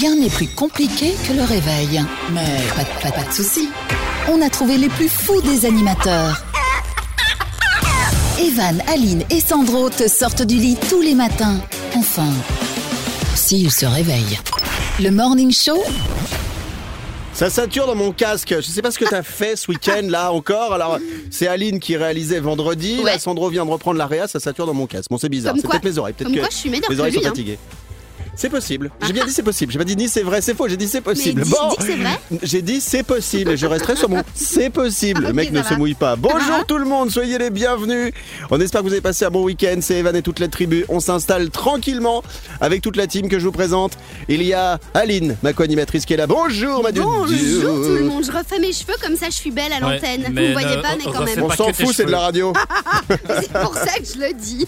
Rien n'est plus compliqué que le réveil. Mais pas, de- pas- pas de soucis. On a trouvé les plus fous des animateurs. Evan, Aline et Sandro te sortent du lit tous les matins. Enfin, s'ils se réveillent. Le Morning Show, Ça sature dans mon casque. Je sais pas ce que t'as fait ce week-end là encore. Alors c'est Aline qui réalisait vendredi. Ouais. Là, Sandro vient de reprendre la réa. Ça sature dans mon casque. Bon c'est bizarre. C'est peut-être mes oreilles. Peut-être que quoi je suis mes que oreilles lui, sont hein. C'est possible. J'ai bien dit c'est possible. J'ai pas dit ni c'est vrai, c'est faux. J'ai dit c'est possible. dis- bon, dis que c'est vrai. j'ai dit c'est possible. Et je resterai sur mon c'est possible. Le Ok, mec ça ne va. se mouille pas. Bonjour tout le monde. Soyez les bienvenus. On espère que vous avez passé un bon week-end. C'est Evan et toute la tribu. On s'installe tranquillement avec toute la team que je vous présente. Il y a Aline, ma co-animatrice qui est là. Bonjour, ma Bonjour tout le monde, je refais mes cheveux comme ça je suis belle à Ouais, l'antenne. Vous mais me voyez ne- pas mais quand même. On pas s'en que tes fout, c'est de la cheveux. radio. C'est pour ça que je le dis.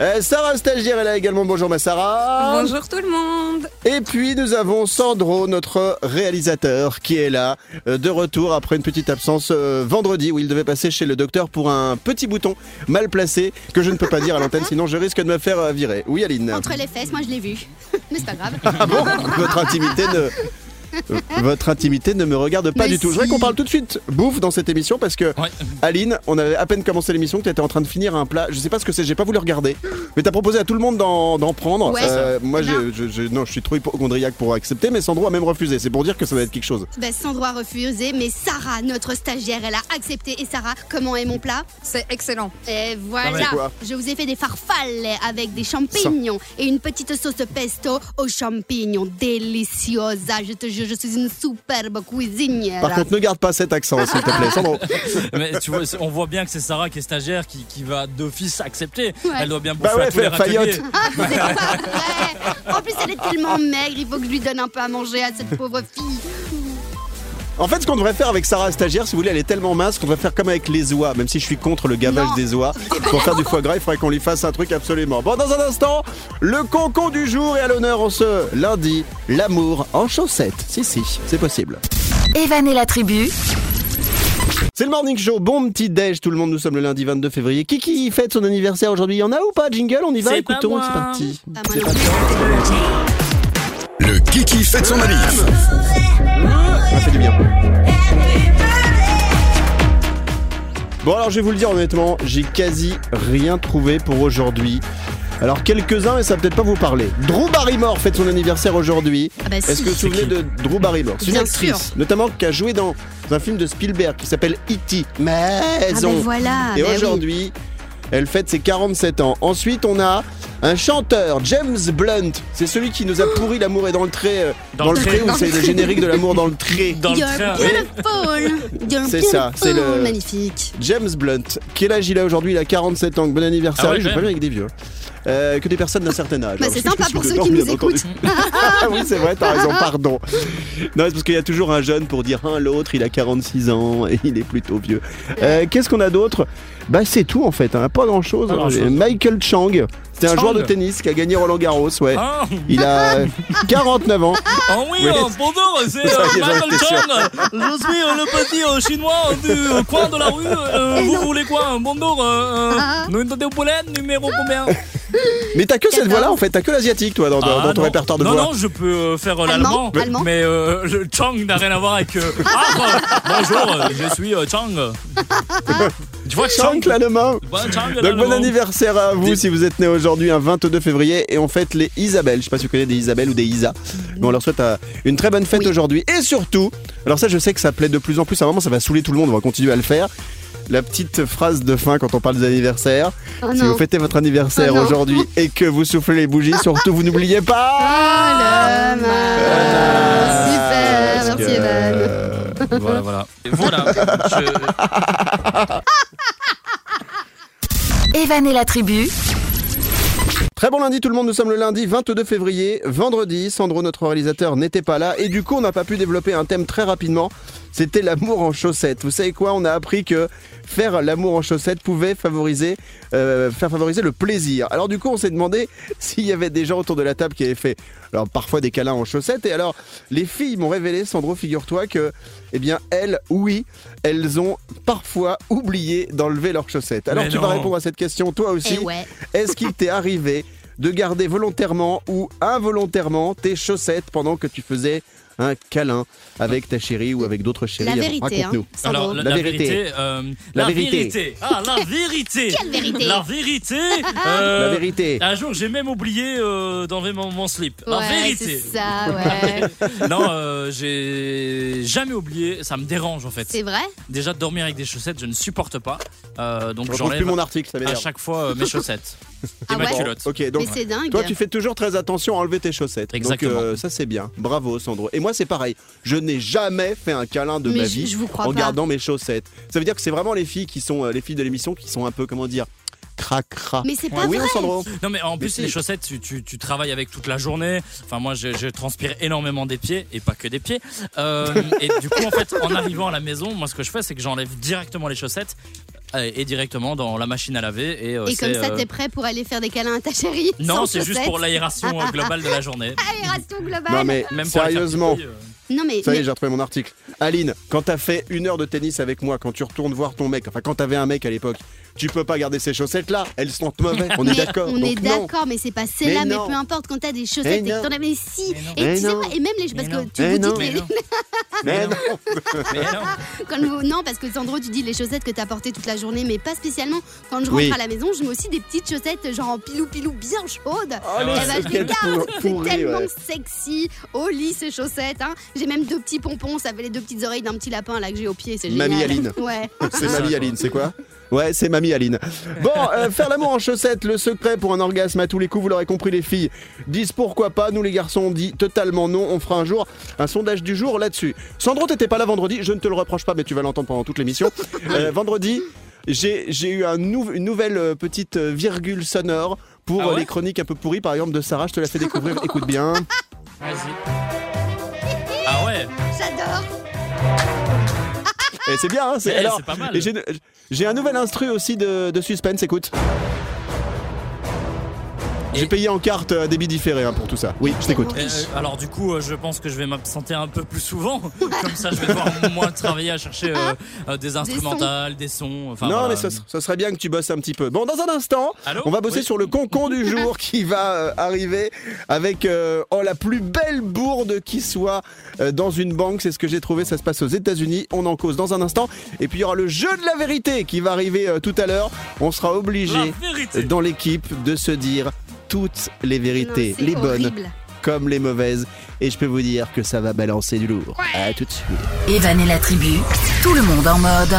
Euh, Sarah stagiaire est là également. Bonjour ma Sarah. Bonjour tout le monde. Et puis nous avons Sandro, notre réalisateur, qui est là, euh, de retour après une petite absence euh, vendredi où il devait passer chez le docteur pour un petit bouton mal placé que je ne peux pas dire à l'antenne, sinon je risque de me faire euh, virer. Oui Aline. Entre les fesses, moi je l'ai vu. Mais c'est pas grave. Ah bon? Votre intimité ne. Votre intimité ne me regarde pas Mais du tout. Je voudrais qu'on parle tout de suite bouffe dans cette émission parce que Ouais. Aline, on avait à peine commencé l'émission que tu étais en train de finir un plat. Je sais pas ce que c'est, j'ai pas voulu regarder. Mais t'as proposé à tout le monde d'en prendre. Ouais, Euh, moi, c'est je, je- je- non, je suis trop hypochondriaque pour accepter, mais Sandro a même refusé. C'est pour dire que ça va être quelque chose. Ben, sans droit refusé, mais Sarah, notre stagiaire, elle a accepté. Et Sarah, comment est mon plat? C'est excellent. Et voilà, quoi? Je vous ai fait des farfales avec des champignons et une petite sauce pesto aux champignons. Deliciosa, je te jure, je suis une superbe cuisinière. Par contre, ne garde pas cet accent, s'il te plaît, Sandro. Mais tu vois, c'est- on voit bien que c'est Sarah qui est stagiaire qui, qui va d'office accepter. Ouais. Elle doit bien Bah bouffer ouais, à tous les râteliers. Ah, c'est pas vrai En plus, elle est tellement maigre, il faut que je lui donne un peu à manger à cette pauvre fille. En fait, ce qu'on devrait faire avec Sarah stagiaire, si vous voulez, elle est tellement mince qu'on devrait faire comme avec les oies, même si je suis contre le gavage Non. des oies. Pour faire du foie gras, il faudrait qu'on lui fasse un truc absolument. Bon, dans un instant, le concon du jour est à l'honneur en ce lundi, l'amour en chaussettes. Si, si, c'est possible. Evan et la tribu, C'est le morning show, bon petit déj tout le monde, nous sommes le lundi 22 février. Qui qui fête son anniversaire aujourd'hui Il y en a ou pas Jingle, on y va, C'est pas écoutons, moi. c'est parti. C'est. Le Kiki fête son manif. Ça fait du bien. Bon alors je vais vous le dire honnêtement, j'ai quasi rien trouvé pour aujourd'hui. Alors quelques-uns, mais ça va peut-être pas vous parler. Drew Barrymore fête son anniversaire aujourd'hui. Ah bah Est-ce si. que vous vous souvenez de Drew Barrymore? C'est une actrice, sûr. notamment qui a joué dans un film de Spielberg qui s'appelle E.T. Ah Maison. ben voilà. Et oui. aujourd'hui, elle fête ses 47 ans. Ensuite, on a un chanteur, James Blunt. C'est celui qui nous a pourri l'amour est dans le trait. euh, Dans dans, le trait. trait, où c'est le générique de l'amour dans le trait. Dans le. You're C'est ça, c'est le- Magnifique. James Blunt. Quel âge il a aujourd'hui? Il a 47 ans. Bon anniversaire. Ah ouais, Oui, je préviens même. avec des vieux. Euh, que des personnes d'un certain âge. Bah, c'est sympa pour ceux qui nous entendu. Ah oui, c'est vrai, t'as raison, pardon. Non, c'est parce qu'il y a toujours un jeune pour dire, hein, l'autre, il a 46 ans et il est plutôt vieux. Euh, Qu'est-ce qu'on a d'autre? Bah, c'est tout en fait, hein, pas grand chose. Pas grand-chose. Michael Chang, c'est un joueur de tennis qui a gagné Roland Garros, ouais. Ah, Il a 49 ans. ah oui, Oui. euh, bonjour, c'est euh, Michael. Chang. Je suis euh, le petit euh, chinois du euh, coin de la rue. Euh, vous voulez quoi Bonjour, euh, Ah. nous sommes poulette, numéro combien? Mais t'as que cette 14. voix-là en fait, t'as que l'asiatique toi dans, dans- Ah, dans ton non. répertoire de non, voix. Non, je peux euh, faire euh, Allemand, l'allemand, allemand. mais euh, le Chang n'a rien à voir avec. euh, ah, bonjour, je suis euh, Chang. tu vois Chang Chang, Donc l'allemand. bon anniversaire à vous si vous êtes né aujourd'hui un 22 février et on fête les Isabelle. Je sais pas si vous connaissez des Isabelle ou des Isa. Mais on leur souhaite euh, une très bonne fête Oui. aujourd'hui et surtout, alors ça je sais que ça plaît de plus en plus, à un moment ça va saouler tout le monde, on va continuer à le faire. La petite phrase de fin quand on parle des anniversaires. Oh si non. vous fêtez votre anniversaire Oh non. aujourd'hui et que vous soufflez les bougies, surtout vous n'oubliez pas. Ah. Super, merci Evan. euh, Voilà, voilà. Et voilà. je- Evan et la tribu, Très bon lundi tout le monde, nous sommes le lundi 22 février. Vendredi, Sandro, notre réalisateur, n'était pas là et du coup on n'a pas pu développer un thème très rapidement. C'était l'amour en chaussettes. Vous savez quoi On a appris que faire l'amour en chaussettes pouvait favoriser, euh, faire favoriser le plaisir. Alors du coup on s'est demandé s'il y avait des gens autour de la table qui avaient fait alors parfois des câlins en chaussettes. Et alors les filles m'ont révélé, Sandro, figure-toi que eh bien elles, oui, elles ont parfois oublié d'enlever leurs chaussettes. Alors Mais tu vas répondre à cette question toi aussi. Eh ouais. Est-ce qu'il t'est arrivé de garder volontairement ou involontairement tes chaussettes pendant que tu faisais un câlin avec ta chérie ou avec d'autres chéris La vérité, hein. Raconte-nous. Sandro. Alors, la, La la vérité. vérité. euh, La la, vérité. vérité. Ah, la vérité. Quelle vérité La vérité. euh, La vérité. Un jour, j'ai même oublié euh, d'enlever mon, mon slip. La Ouais, vérité. c'est ça, ouais. Non, euh, j'ai jamais oublié. Ça me dérange en fait. C'est vrai? Déjà de dormir avec des chaussettes, je ne supporte pas. Euh, donc Je retrouve plus j'enlève mon article, ça à chaque fois euh, mes chaussettes et Ah ma ouais culotte. Ok, donc Mais c'est dingue. toi tu fais toujours très attention à enlever tes chaussettes. Exactement. Donc euh, ça c'est bien. Bravo Sandro. Et moi c'est pareil. Je n'ai jamais fait un câlin de Mais ma je- vie je vous crois en pas. gardant mes chaussettes. Ça veut dire que c'est vraiment les filles qui sont euh, les filles de l'émission qui sont un peu comment dire cracra. Mais c'est pas oui vrai. Sandro. Non mais en plus si. les chaussettes tu, tu, tu travailles avec toute la journée. Enfin moi je, je transpire énormément des pieds et pas que des pieds. Euh, et du coup en fait en arrivant à la maison moi ce que je fais c'est que j'enlève directement les chaussettes et directement dans la machine à laver et, euh, Et comme ça, euh, t'es prêt pour aller faire des câlins à ta chérie Non c'est juste pour l'aération euh, globale de la journée. Aération globale. Non mais Même sérieusement. Non, mais, Ça y est, mais- j'ai retrouvé mon article. Aline, quand t'as fait une heure de tennis avec moi, quand tu retournes voir ton mec, enfin quand t'avais un mec à l'époque, tu peux pas garder ces chaussettes là, elles sont mauvaises, on est d'accord. On est d'accord, mais c'est pas celle-là, Mais peu importe quand t'as des chaussettes et que t'en as mais si. Mais non. Et Mais tu sais quoi, et même les parce que tu Mais vous non. dites Mais les- non. Mais Mais non. Mais non. quand vous- non parce que Sandro tu dis les chaussettes que t'as portées toute la journée mais pas spécialement quand je rentre Oui. à la maison je mets aussi des petites chaussettes genre en pilou pilou bien chaudes Oh, Eh les ben, je les chaussettes garde, pour- c'est tellement sexy au lit ces chaussettes hein. J'ai même deux petits pompons ça fait les deux petites oreilles d'un petit lapin là que j'ai au pied c'est génial Mamie Aline. ouais C'est Mamie Aline, c'est quoi Ouais, c'est Mamie Aline. Bon, euh, faire l'amour en chaussettes, le secret pour un orgasme à tous les coups, vous l'aurez compris les filles, disent pourquoi pas, nous les garçons on dit totalement non, on fera un jour un sondage du jour là-dessus. Sandro, t'étais pas là vendredi, je ne te le reproche pas, mais tu vas l'entendre pendant toute l'émission. Euh, vendredi, j'ai j'ai eu un nou- une nouvelle euh, petite virgule sonore pour Ah ouais les chroniques un peu pourries, par exemple de Sarah, je te la fais découvrir, écoute bien. Vas-y. Et c'est bien, hein, c'est Eh, alors, c'est pas mal. et j'ai- J'ai un nouvel instru aussi de, de suspense, écoute. J'ai payé en carte à débit différé hein, pour tout ça. Oui, je t'écoute. Euh, alors du coup, euh, je pense que je vais m'absenter un peu plus souvent. Comme ça, je vais devoir moins travailler à chercher euh, euh, des instrumentales, des sons. Enfin, non, voilà. mais ce, ce serait bien que tu bosses un petit peu. Bon, dans un instant, Allô on va bosser Oui. sur le concon du jour qui va euh, arriver avec euh, oh, la plus belle bourde qui soit euh, dans une banque. C'est ce que j'ai trouvé. Ça se passe aux États-Unis. On en cause dans un instant. Et puis il y aura le jeu de la vérité qui va arriver euh, tout à l'heure. On sera obligé dans l'équipe de se dire toutes les vérités, Non, les bonnes horrible. comme les mauvaises. Et je peux vous dire que ça va balancer du lourd. À tout de suite. Evan et la tribu, tout le monde en mode.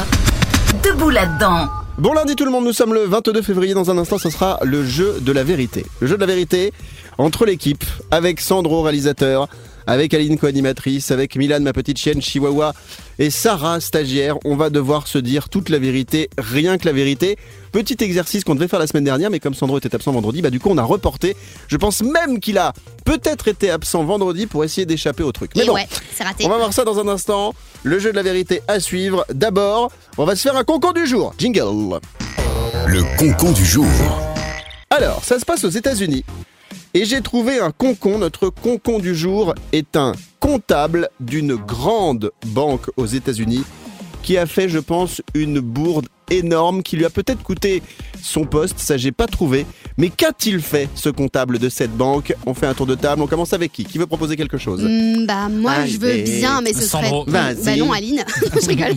Debout là-dedans. Bon lundi tout le monde, nous sommes le 22 février. Dans un instant, ce sera le jeu de la vérité. Le jeu de la vérité entre l'équipe, avec Sandro, réalisateur, avec Aline, co-animatrice, avec Milan, ma petite chienne, Chihuahua, et Sarah, stagiaire. On va devoir se dire toute la vérité, rien que la vérité. Petit exercice qu'on devait faire la semaine dernière, mais comme Sandro était absent vendredi, bah du coup on a reporté. Je pense même qu'il a peut-être été absent vendredi pour essayer d'échapper au truc. Mais Et bon, ouais, c'est raté. on va voir ça dans un instant. Le jeu de la vérité à suivre. D'abord, on va se faire un concours du jour. Jingle. Le concon du jour. Alors, ça se passe aux États-Unis. Et j'ai trouvé un concon. Notre concon du jour est un comptable d'une grande banque aux États-Unis qui a fait, je pense, une bourde énorme qui lui a peut-être coûté son poste. Ça, j'ai pas trouvé. Mais qu'a-t-il fait, ce comptable de cette banque? On fait un tour de table. On commence avec qui? Qui veut proposer quelque chose? Hmm, bah moi je veux bien mais ce serait Sandro. Vas-y. bah non Aline je rigole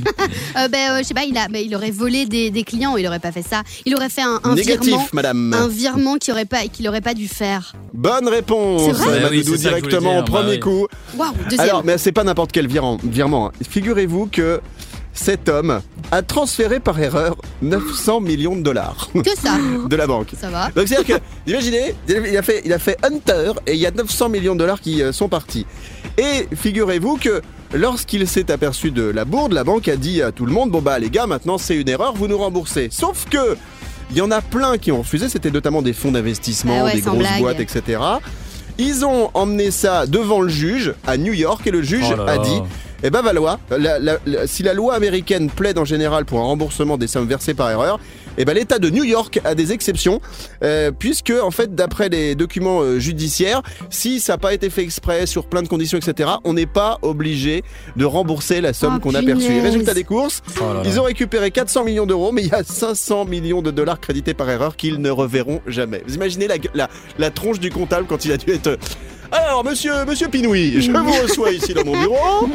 euh, bah, euh, je sais pas il a bah, il aurait volé des, des clients il aurait pas fait ça il aurait fait un, un Négatif, virement madame. un virement qu'il aurait pas qu'il aurait pas dû faire Bonne réponse, C'est vrai Bah oui, directement dire, au premier bah oui. coup. waouh deuxième Alors, mais c'est pas n'importe quel virement. virement. hein. Figurez-vous que cet homme a transféré par erreur 900 millions de dollars que ça de la banque. ça va Donc c'est-à-dire que, imaginez, il a fait, il a fait Hunter et il y a 900 millions de dollars qui euh, sont partis. Et figurez-vous que lorsqu'il s'est aperçu de la bourde, la banque a dit à tout le monde, bon bah les gars, maintenant c'est une erreur, vous nous remboursez. Sauf que il y en a plein qui ont refusé, c'était notamment des fonds d'investissement, Ah ouais, des grosses blague. boîtes, etc. Ils ont emmené ça devant le juge à New York et le juge Oh a dit eh ben Valois, la- la- la- si la loi américaine plaide en général pour un remboursement des sommes versées par erreur, Et ben l'État de New York a des exceptions, euh, puisque en fait, d'après les documents euh, judiciaires, si ça n'a pas été fait exprès sur plein de conditions, etc., on n'est pas obligé de rembourser la somme Oh, qu'on a perçue. Résultat des courses, Oh là là. ils ont récupéré 400 millions d'euros, mais il y a 500 millions de dollars crédités par erreur qu'ils ne reverront jamais. Vous imaginez la, la, la tronche du comptable quand il a dû être. Alors, monsieur, monsieur Pinoui, je vous reçois ici dans mon bureau.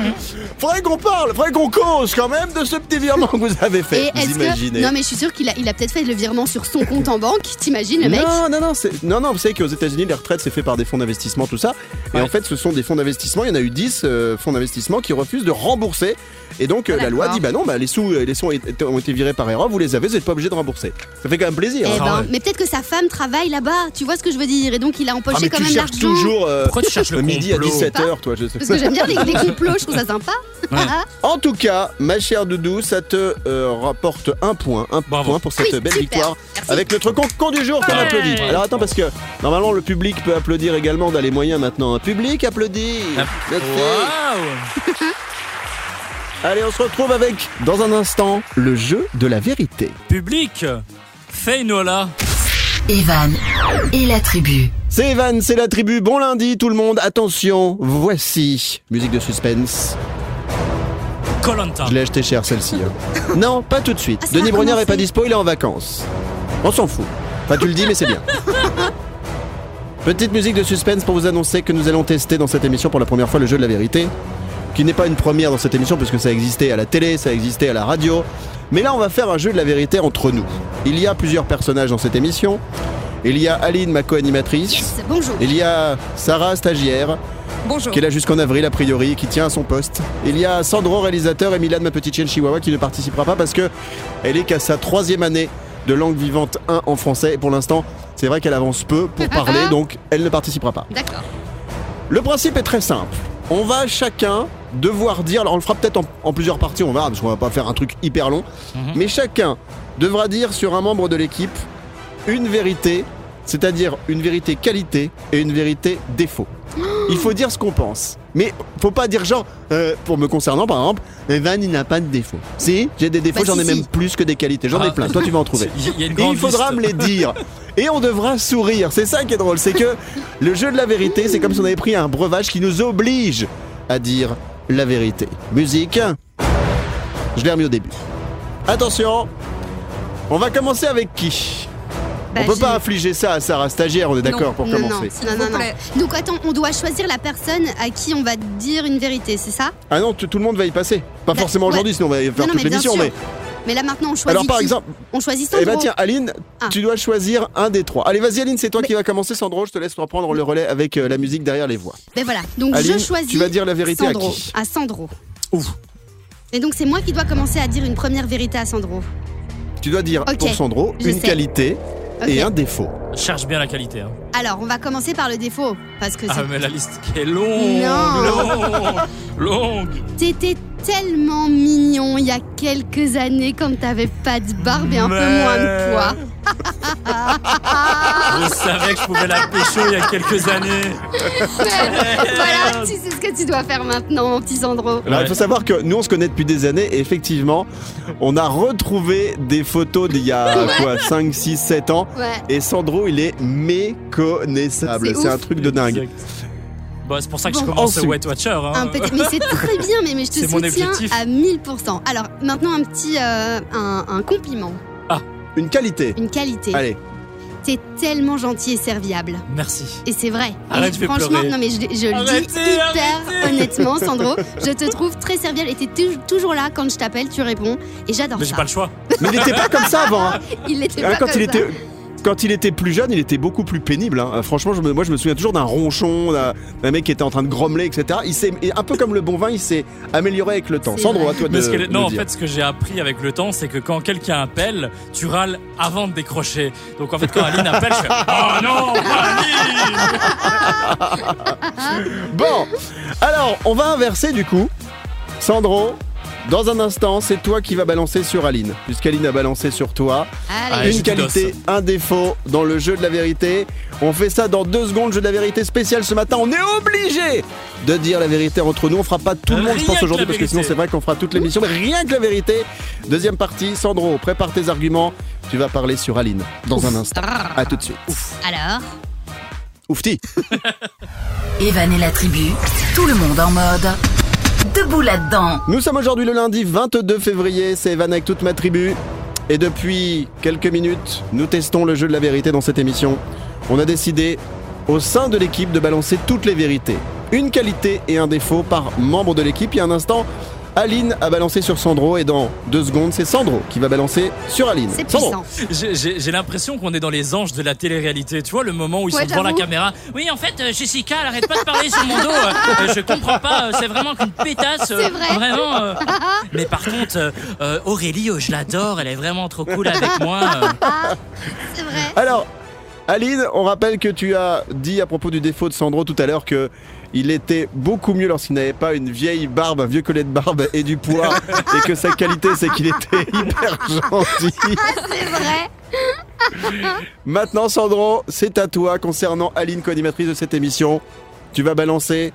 Faudrait qu'on parle, faudrait qu'on cause quand même de ce petit virement que vous avez fait. Et vous est-ce imaginez que. Non, mais je suis sûre qu'il a, il a peut-être fait le virement sur son compte en banque. T'imagines le mec Non, non, non, c'est- non, non, vous savez qu'aux États-Unis, les retraites, c'est fait par des fonds d'investissement, tout ça. Et Ouais. en fait, ce sont des fonds d'investissement. Il y en a eu 10 euh, fonds d'investissement qui refusent de rembourser. Et donc, euh, la loi dit bah non, bah, les sous, euh, les sous ont été- ont été virés par erreur, vous les avez, vous n'êtes pas obligé de rembourser. Ça fait quand même plaisir. Eh hein. ben, Ah ouais. mais peut-être que sa femme travaille là-bas, tu vois ce que je veux dire, et donc il a Ah, empoché mais quand tu même l'argent. toujours euh, Pourquoi tu cherches le midi à complot 17h, toi. Je sais. Parce que j'aime bien les, les complots, je trouve ça sympa. Ouais. En tout cas, ma chère Doudou, ça te euh, rapporte un point, un Bravo. point pour cette Oui, belle super. victoire Merci. avec notre concon du jour qu'on Ouais. applaudit. Alors attends parce que normalement le public peut applaudir également, on a les moyens maintenant. Un public applaudit. Ah, Merci. Waouh Allez, on se retrouve avec dans un instant le jeu de la vérité. Public Feinola Evan et la tribu. C'est Evan, c'est la tribu. Bon lundi tout le monde. Attention, voici musique de suspense. Colanta. Je l'ai acheté cher celle-ci. hein. non, pas tout de suite. Ah, Denis Brognard est pas dispo, il est en vacances. On s'en fout. Enfin, tu le dis, mais c'est bien. Petite musique de suspense pour vous annoncer que nous allons tester dans cette émission pour la première fois le jeu de la vérité. Qui n'est pas une première dans cette émission puisque ça existait à la télé, ça existait à la radio. Mais là, on va faire un jeu de la vérité entre nous. Il y a plusieurs personnages dans cette émission. Il y a Aline, ma co-animatrice. Yes, bonjour. Il y a Sarah, stagiaire, Bonjour. qui est là jusqu'en avril a priori, qui tient à son poste. Il y a Sandro, réalisateur, et Milan, ma petite chienne chihuahua, qui ne participera pas parce que elle est qu'à sa troisième année de langue vivante 1 en français. Et pour l'instant, c'est vrai qu'elle avance peu pour parler, donc elle ne participera pas. D'accord. Le principe est très simple. On va chacun devoir dire, alors on le fera peut-être en, en plusieurs parties, on verra, parce qu'on va pas faire un truc hyper long, Mhm. mais chacun devra dire sur un membre de l'équipe une vérité, c'est-à-dire une vérité qualité et une vérité défaut. Il faut dire ce qu'on pense. Mais faut pas dire genre, euh, pour me concernant par exemple, Evan il n'a pas de défaut. Si, j'ai des défauts, Bah, j'en si, ai même si. plus que des qualités. J'en ai Ah. plein, toi tu vas en trouver. Il y a une Et il faudra liste. me les dire. Et on devra sourire. C'est ça qui est drôle. C'est que le jeu de la vérité, c'est comme si on avait pris un breuvage qui nous oblige à dire la vérité. Musique. Je l'ai remis au début. Attention. On va commencer avec qui? Bah, On peut pas infliger ça à Sarah Stagiaire, on est d'accord pour Non, commencer. non, non, non. Donc attends, on doit choisir la personne à qui on va dire une vérité, c'est ça? Ah non, tout le monde va y passer. Pas Bah, forcément ouais. aujourd'hui, sinon on va y faire toute l'émission. Mais Mais là maintenant on choisit alors par qui exemple, On choisit eh Sandro. ben tiens, Aline, Ah. tu dois choisir un des trois. Allez, vas-y Aline, c'est toi Mais- qui vas commencer. Sandro, je te laisse reprendre le relais avec euh, la musique derrière les voix. Ben voilà, donc Aline, je choisis tu vas dire la vérité Sandro, à qui à Sandro. Ouf. Et donc c'est moi qui dois commencer à dire une première vérité à Sandro. Tu dois dire pour Sandro je une sais. qualité et un défaut. Cherche bien la qualité. hein. Alors on va commencer par le défaut parce que Ah, mais la liste qui est longue. Non. Longue. longue. t'étais tellement mignon il y a quelques années quand t'avais pas de barbe et un peu moins de poids. Je savais que je pouvais la pécho il y a quelques années. voilà, tu sais ce que tu dois faire maintenant, mon petit Sandro. Alors Ouais. il faut savoir que nous on se connaît depuis des années et effectivement on a retrouvé des photos d'il y a quoi 5, 6, 7 ans Ouais. et Sandro il est méconnaissable. C'est un truc de dingue. Exact. Bon, c'est pour ça que Bon. je commence Ensuite. Weight Watcher. hein. Un petit- mais c'est très bien, mais, mais je te soutiens à 1000%. Alors maintenant un petit euh, un, un compliment, Une qualité. une qualité. Allez, T'es tellement gentil et serviable. Merci. Et c'est vrai. Arrête, Et je franchement, pleurer. non mais je, je le dis hyper arrêtez. honnêtement, Sandro. Je te trouve très serviable et t'es tou- toujours là quand je t'appelle, tu réponds. Et j'adore Mais j'ai ça. pas le choix. mais il n'était pas comme ça avant. hein. Il était Hein, pas quand comme il ça. était quand il était plus jeune, il était beaucoup plus pénible. hein. Franchement, je me- moi je me souviens toujours d'un ronchon, d'un mec qui était en train de grommeler, etc. Il s'est, un peu comme le bon vin, il s'est amélioré avec le temps. Sandro, à toi de Mais ce qu'elle est- de non, en dire. fait, ce que j'ai appris avec le temps, c'est que quand quelqu'un appelle, tu râles avant de décrocher. Donc en fait, quand Aline appelle, je fais Oh non, pas Aline Bon, alors on va inverser du coup. Sandro, dans un instant, c'est toi qui vas balancer sur Aline, puisqu'Aline a balancé sur toi. Allez. Une qualité, un défaut dans le jeu de la vérité. On fait ça dans deux secondes. Jeu de la vérité spécial ce matin. On est obligé de dire la vérité entre nous. On fera pas tout le monde, je pense, aujourd'hui, parce que sinon, c'est vrai qu'on fera toute l'émission, mais rien que la vérité. Deuxième partie, Sandro, prépare tes arguments. Tu vas parler sur Aline dans un instant. À tout de suite. Alors Oufti. Evan et la tribu, tout le monde en mode. Debout là-dedans. Nous sommes aujourd'hui le lundi 22 février, c'est Evan avec toute ma tribu. Et depuis quelques minutes, nous testons le jeu de la vérité dans cette émission. On a décidé, au sein de l'équipe, de balancer toutes les vérités. Une qualité et un défaut par membre de l'équipe. Il y a un instant, Aline a balancé sur Sandro et dans deux secondes, c'est Sandro qui va balancer sur Aline. C'est puissant. J'ai- l'impression qu'on est dans les anges de la télé-réalité. Tu vois, le moment où ils Ouais, sont devant la caméra. Oui, en fait, euh, Jessica, elle arrête pas de parler sur mon dos. euh, je comprends pas. euh, c'est vraiment qu'une pétasse. euh, C'est vrai. Vraiment. euh. Mais par contre, Aurélie, euh, je l'adore. Elle est vraiment trop cool avec moi. euh. C'est vrai. Alors, Aline, on rappelle que tu as dit à propos du défaut de Sandro tout à l'heure que il était beaucoup mieux lorsqu'il n'avait pas une vieille barbe, un vieux collet de barbe et du poids, et que sa qualité c'est qu'il était hyper gentil. C'est vrai. Maintenant, Sandro, c'est à toi concernant Aline, co-animatrice de cette émission. Tu vas balancer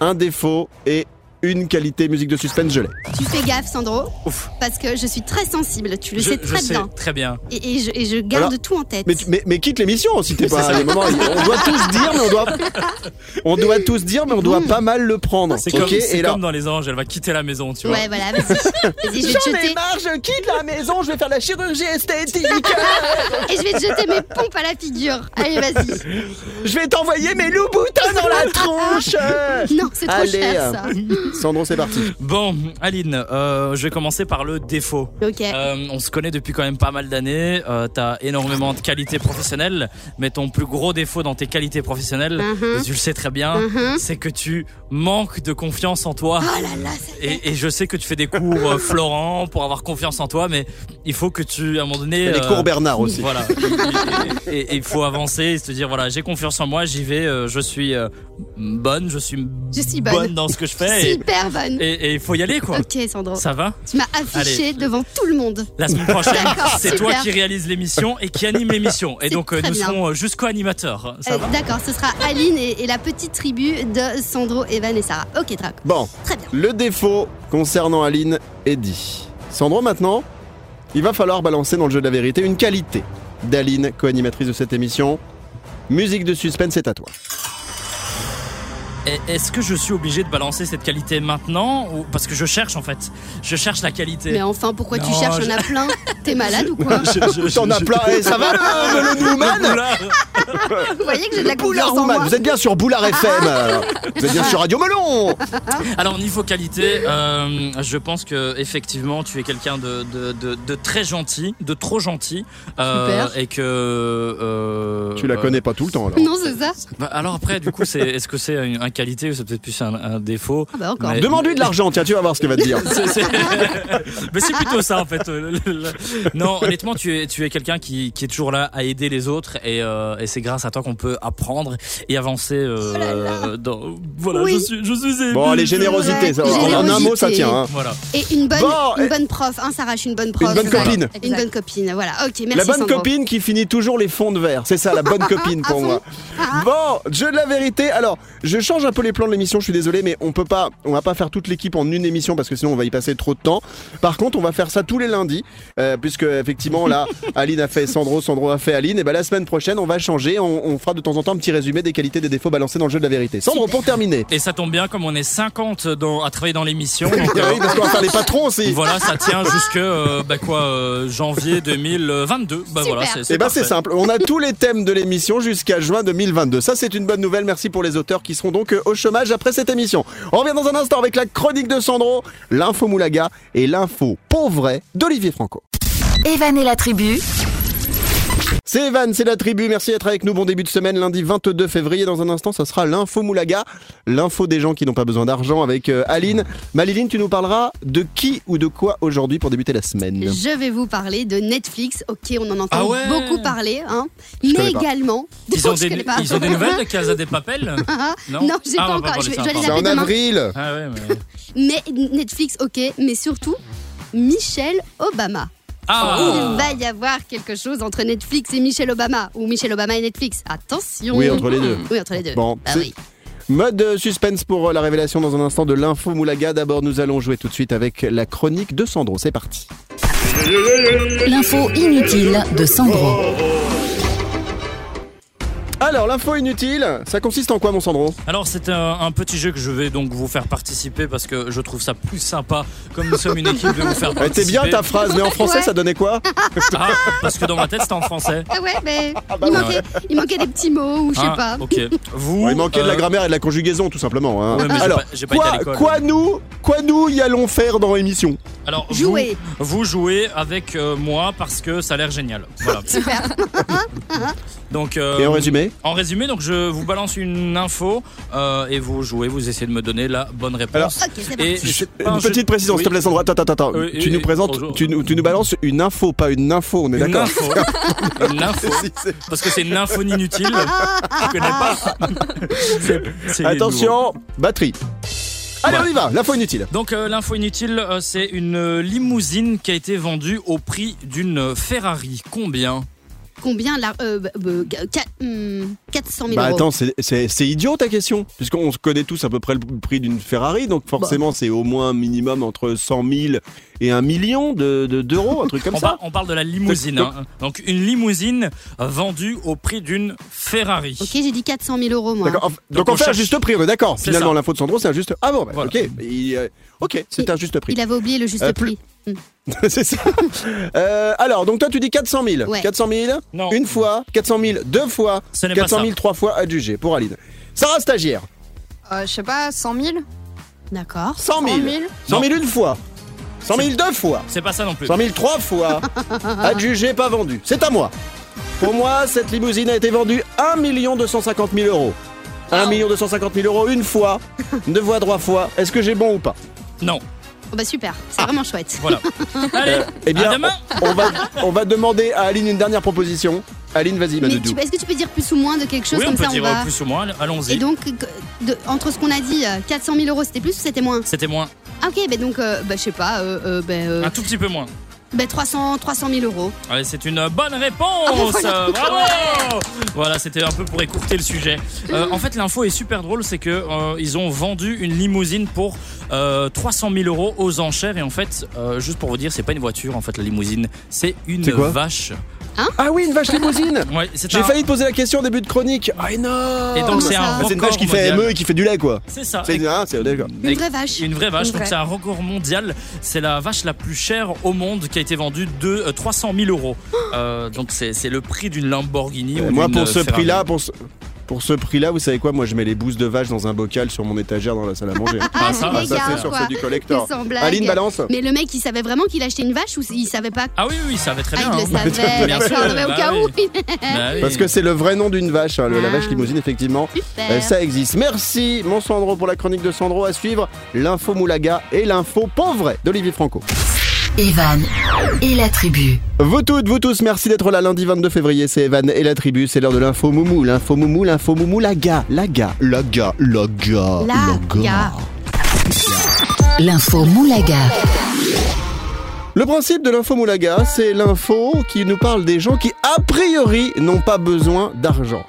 un défaut et une qualité musique de suspense, je l'ai. Tu fais gaffe, Sandro, Ouf. parce que je suis très sensible. Tu le Je, sais je très sais bien. très bien. Et, et je, et je garde Alors, tout en tête. Mais, tu- mais, mais quitte l'émission si t'es pas. des moments, on doit tous dire, mais on doit. On doit tous dire, mais on doit pas mal le prendre. C'est Ok comme, Et là. comme dans les anges. Elle va quitter la maison, tu vois. Ouais, voilà, vas-y. Vas-y, je vais te J'en ai jeter. marre, je quitte la maison, je vais faire la chirurgie esthétique. Et je vais te jeter mes pompes à la figure. Allez, vas-y. je vais t'envoyer mes loups boutins dans la tronche. Non, c'est trop Allez, cher, ça. Sandro, c'est parti. Bon, Aline, euh, je vais commencer par le défaut. Ok. Euh, on se connaît depuis quand même pas mal d'années. Euh, T'as énormément de qualités professionnelles, mais ton plus gros défaut dans tes qualités professionnelles, Mhm. tu le sais très bien, Mhm. c'est que tu manques de confiance en toi. Oh là là. Et, et je sais que tu fais des cours euh, Florent pour avoir confiance en toi, mais il faut que tu, à un moment donné, Les euh, cours Bernard aussi. voilà, et- et et il faut avancer, et se dire voilà, j'ai confiance en moi, j'y vais, euh, je suis euh, bonne, je suis, Je suis bonne. dans ce que je fais, et- Super bonne. et et il faut y aller quoi. Ok, Sandro. Ça va Tu m'as affiché devant tout le monde. La semaine prochaine, c'est toi qui réalise l'émission et qui anime l'émission. Et donc euh, nous bien. serons euh, jusqu'au animateur. Ça Euh, va D'accord, ce sera Aline et, et la petite tribu de Sandro, Evan et Sarah. Ok, Trac. Bon, Très bien. le défaut concernant Aline est dit. Sandro, maintenant, il va falloir balancer dans le jeu de la vérité une qualité d'Aline, co-animatrice de cette émission. Musique de suspense, c'est à toi. Est-ce que je suis obligé de balancer cette qualité maintenant ou parce que je cherche en fait, je cherche la qualité. Mais enfin, pourquoi tu cherches? Je- On a plein. T'es malade ou quoi? T'en as plein, et ça va le, le Newman? Vous voyez que j'ai de la Boulard en moi. vous êtes bien sur Boulard FM euh, Vous êtes bien sur Radio Melon Alors niveau qualité, euh, je pense que effectivement tu es quelqu'un de, de, de, de très gentil, de trop gentil, euh, Super. et que euh, Tu la connais pas tout le temps alors. Non, c'est ça. bah, alors après du coup c'est est-ce que c'est une, un qualité ou c'est peut-être plus un, un défaut Ah bah encore. Mais- Demande-lui de l'argent, tiens, tu vas voir ce qu'il va te dire. C'est- c'est- Mais c'est plutôt ça en fait. euh, Non, honnêtement, tu es, tu es quelqu'un qui, qui est toujours là à aider les autres et, euh, et c'est grâce à toi qu'on peut apprendre et avancer. euh, dans... Voilà, Oui. je suis, je suis. Bon, allez, générosité. ça- Ouais, en un mot, ça tient. hein. Voilà. Et une bonne, Bon, une et- bonne prof, hein, suis une bonne prof. Une bonne Voilà. copine. Une bonne copine, voilà. Ok, merci La bonne Sandro. copine qui finit toujours les fonds de verre. C'est ça, la bonne copine pour fond. moi. Bon, jeu de la vérité. Alors, je change un peu les plans de l'émission, je suis désolé, mais on peut pas, on va pas faire toute l'équipe en une émission parce que sinon on va y passer trop de temps. Par contre, on va faire ça tous les lundis, euh, puisque effectivement là, Aline a fait Sandro, Sandro a fait Aline. Et ben la semaine prochaine, on va changer. On, on fera de temps en temps un petit résumé des qualités, des défauts balancés dans le jeu de la vérité. Sandro, pour terminer. Et ça tombe bien, comme on est 50 dans, à travailler dans l'émission. donc, euh, oui, parce qu'on va faire les patrons aussi. Voilà, ça tient jusque euh, bah quoi, euh, janvier 2022. Bah voilà, Super. c'est Eh ben c'est simple, on a tous les thèmes de l'émission jusqu'à juin 2022. Ça c'est une bonne nouvelle, merci pour les auteurs qui seront donc euh, au chômage après cette émission. On revient dans un instant avec la chronique de Sandro, l'info Moulaga et l'info pauvre d'Olivier Franco. Evan la tribu, C'est Evan, c'est la tribu, merci d'être avec nous. Bon début de semaine, lundi 22 février. Dans un instant, ça sera l'info Moulaga, l'info des gens qui n'ont pas besoin d'argent avec euh, Aline. Maliline, tu nous parleras de qui ou de quoi aujourd'hui pour débuter la semaine? Je vais vous parler de Netflix. Ok, on en entend Ah ouais beaucoup parler, hein. Mais connais pas. également. Ils ont, Je des, connais pas. ils ont des nouvelles de Casa des Papel Ah, Non, non, j'ai Ah, pas on va encore. Je vais, je vais parler les C'est en appeler demain. avril. Ah ouais, mais... Mais Netflix, ok, mais surtout Michelle Obama. Ah Il va y avoir quelque chose entre Netflix et Michelle Obama, ou Michelle Obama et Netflix. Attention. Oui, entre les deux. Oui, entre les deux. Bon, Bah oui. Mode suspense pour euh, la révélation dans un instant de l'info Moulaga. D'abord, nous allons jouer tout de suite avec la chronique de Sandro. C'est parti. L'info inutile de Sandro. Alors, l'info inutile, ça consiste en quoi, mon Sandro Alors c'est un, un petit jeu que je vais donc vous faire participer parce que je trouve ça plus sympa comme nous sommes une équipe de vous faire participer. était bien ta phrase, mais en français, Ouais. ça donnait quoi Ah, parce que dans ma tête c'était en français. Ah ouais, mais bah il, manquait, il manquait des petits mots ou je sais Ah, pas. Ok. Vous. Il manquait de la euh, grammaire et de la conjugaison, tout simplement. hein. Ouais, mais j'ai Alors, pas- j'ai pas été à quoi, quoi nous, quoi nous y allons faire dans l'émission Alors Jouer. Vous, vous jouez avec euh, moi parce que ça a l'air génial. Voilà. Super. Donc. euh, Et en résumé En résumé, donc je vous balance une info euh, et vous jouez, vous essayez de me donner la bonne réponse. Et un Une petite précision, Oui. s'il te plaît, Sandro. Attends, attends, attends. Oui, tu nous présentes, tu, nous- tu nous balances une info, pas une info, on est Une d'accord info. Une info. Si, c'est- Parce que c'est une info inutile. Je connais pas. Attention, batterie. Allez, Ouais. on y va, l'info inutile. Donc euh, l'info inutile, euh, c'est une limousine qui a été vendue au prix d'une Ferrari. Combien? Combien la, euh, hum, 400 000 Bah euros. attends, c'est- idiot ta question, puisqu'on se connaît tous à peu près le prix d'une Ferrari, donc Bah. forcément c'est au moins un minimum entre 100 000 et un million de- de- d'euros, un truc comme on, ça. par- on parle de la limousine. Donc- hein. Donc une limousine vendue au prix d'une Ferrari. Ok, j'ai dit 400 000 euros moi. Donc, Donc, on on fait un cherche- juste prix, on est d'accord. C'est Finalement, ça. l'info de Sandro, c'est un juste. Ah bon, bah, Voilà. ok. Il, euh, ok, c'est un juste prix. Il avait oublié le juste Euh, plus- prix. c'est ça. Euh, alors, donc toi, tu dis 400 000. Ouais. 400 000, Non. une fois. 400 000, deux fois. Ce n'est pas 400 000, ça. trois fois adjugé pour Aline. Sarah Stagiaire, Euh, je sais pas, 100 000 D'accord. 100 000. 100 000 100 000 une fois. 100 000 deux fois. C'est pas ça non plus. 100 000 trois fois. Adjugé, pas vendu. C'est à moi. Pour moi, cette limousine a été vendue 1 250 000 euros. 1 250 000 euros une fois, deux fois, trois fois. Est-ce que j'ai bon ou pas? Non. Oh, bah super, c'est vraiment chouette. Voilà. Allez. Eh bien, à demain. on va, on va demander à Aline une dernière proposition. Aline, vas-y, ma Mais tu- est-ce que tu peux dire plus ou moins de quelque chose Oui, on comme peut ça on dire va. euh, plus ou moins. Allons-y. Et donc, que- de- entre ce qu'on a dit, euh, 400 000 euros, c'était plus ou c'était moins? C'était moins. Ah, ok, bah donc, euh, bah, je sais pas, euh, euh, bah, euh, Un tout petit peu moins. bah, 300, 300 000 euros. Allez, c'est une bonne réponse. voilà. Bravo. Voilà, c'était un peu pour écourter le sujet. Euh, en fait, l'info est super drôle, c'est que euh, ils ont vendu une limousine pour euh, 300 000 euros aux enchères. Et en fait, euh, juste pour vous dire, c'est pas une voiture. En fait, la limousine, c'est une C'est quoi? vache. Ah oui, une vache limousine Ouais, J'ai un- failli te poser la question au début de chronique. Ah non Et donc Comment c'est ça un C'est une vache qui fait. ME et qui fait du lait, quoi. C'est ça. C'est ah. Une vraie vache. Une vraie vache, Une donc c'est un record mondial. C'est la vache la plus chère au monde qui a été vendue de euh, 300 000 euros. Euh, donc c'est c'est le prix d'une Lamborghini. Euh, ou Moi, pour euh, ce prix-là, pour ce, pour ce prix-là, vous savez quoi Moi, je mets les bousses de vache dans un bocal sur mon étagère dans la salle à manger. Ah, ça, Ah, ça, c'est sur quoi. ceux du collector. Aline, balance. Mais le mec, il savait vraiment qu'il achetait une vache ou il savait pas Ah oui, oui, ça va très Ah, bien. il le hein. savait, Bien sûr, d'accord, mais au bah cas oui. où. Bah oui. Parce que c'est le vrai nom d'une vache, hein, le- la Ah. vache limousine, effectivement. Super. Euh, ça existe. Merci, mon Sandro, pour la chronique de Sandro. À suivre, l'info Moulaga et l'info pauvre d'Olivier Franco. Evan et la tribu. Vous toutes, vous tous, merci d'être là lundi 22 février. C'est Evan et la tribu. C'est l'heure de l'info Moumou. L'info Moumou, l'info Moumou, la ga, la ga, la ga, la ga, La ga. L'info Moulaga. Le principe de l'info Moulaga, c'est l'info qui nous parle des gens qui, a priori, n'ont pas besoin d'argent.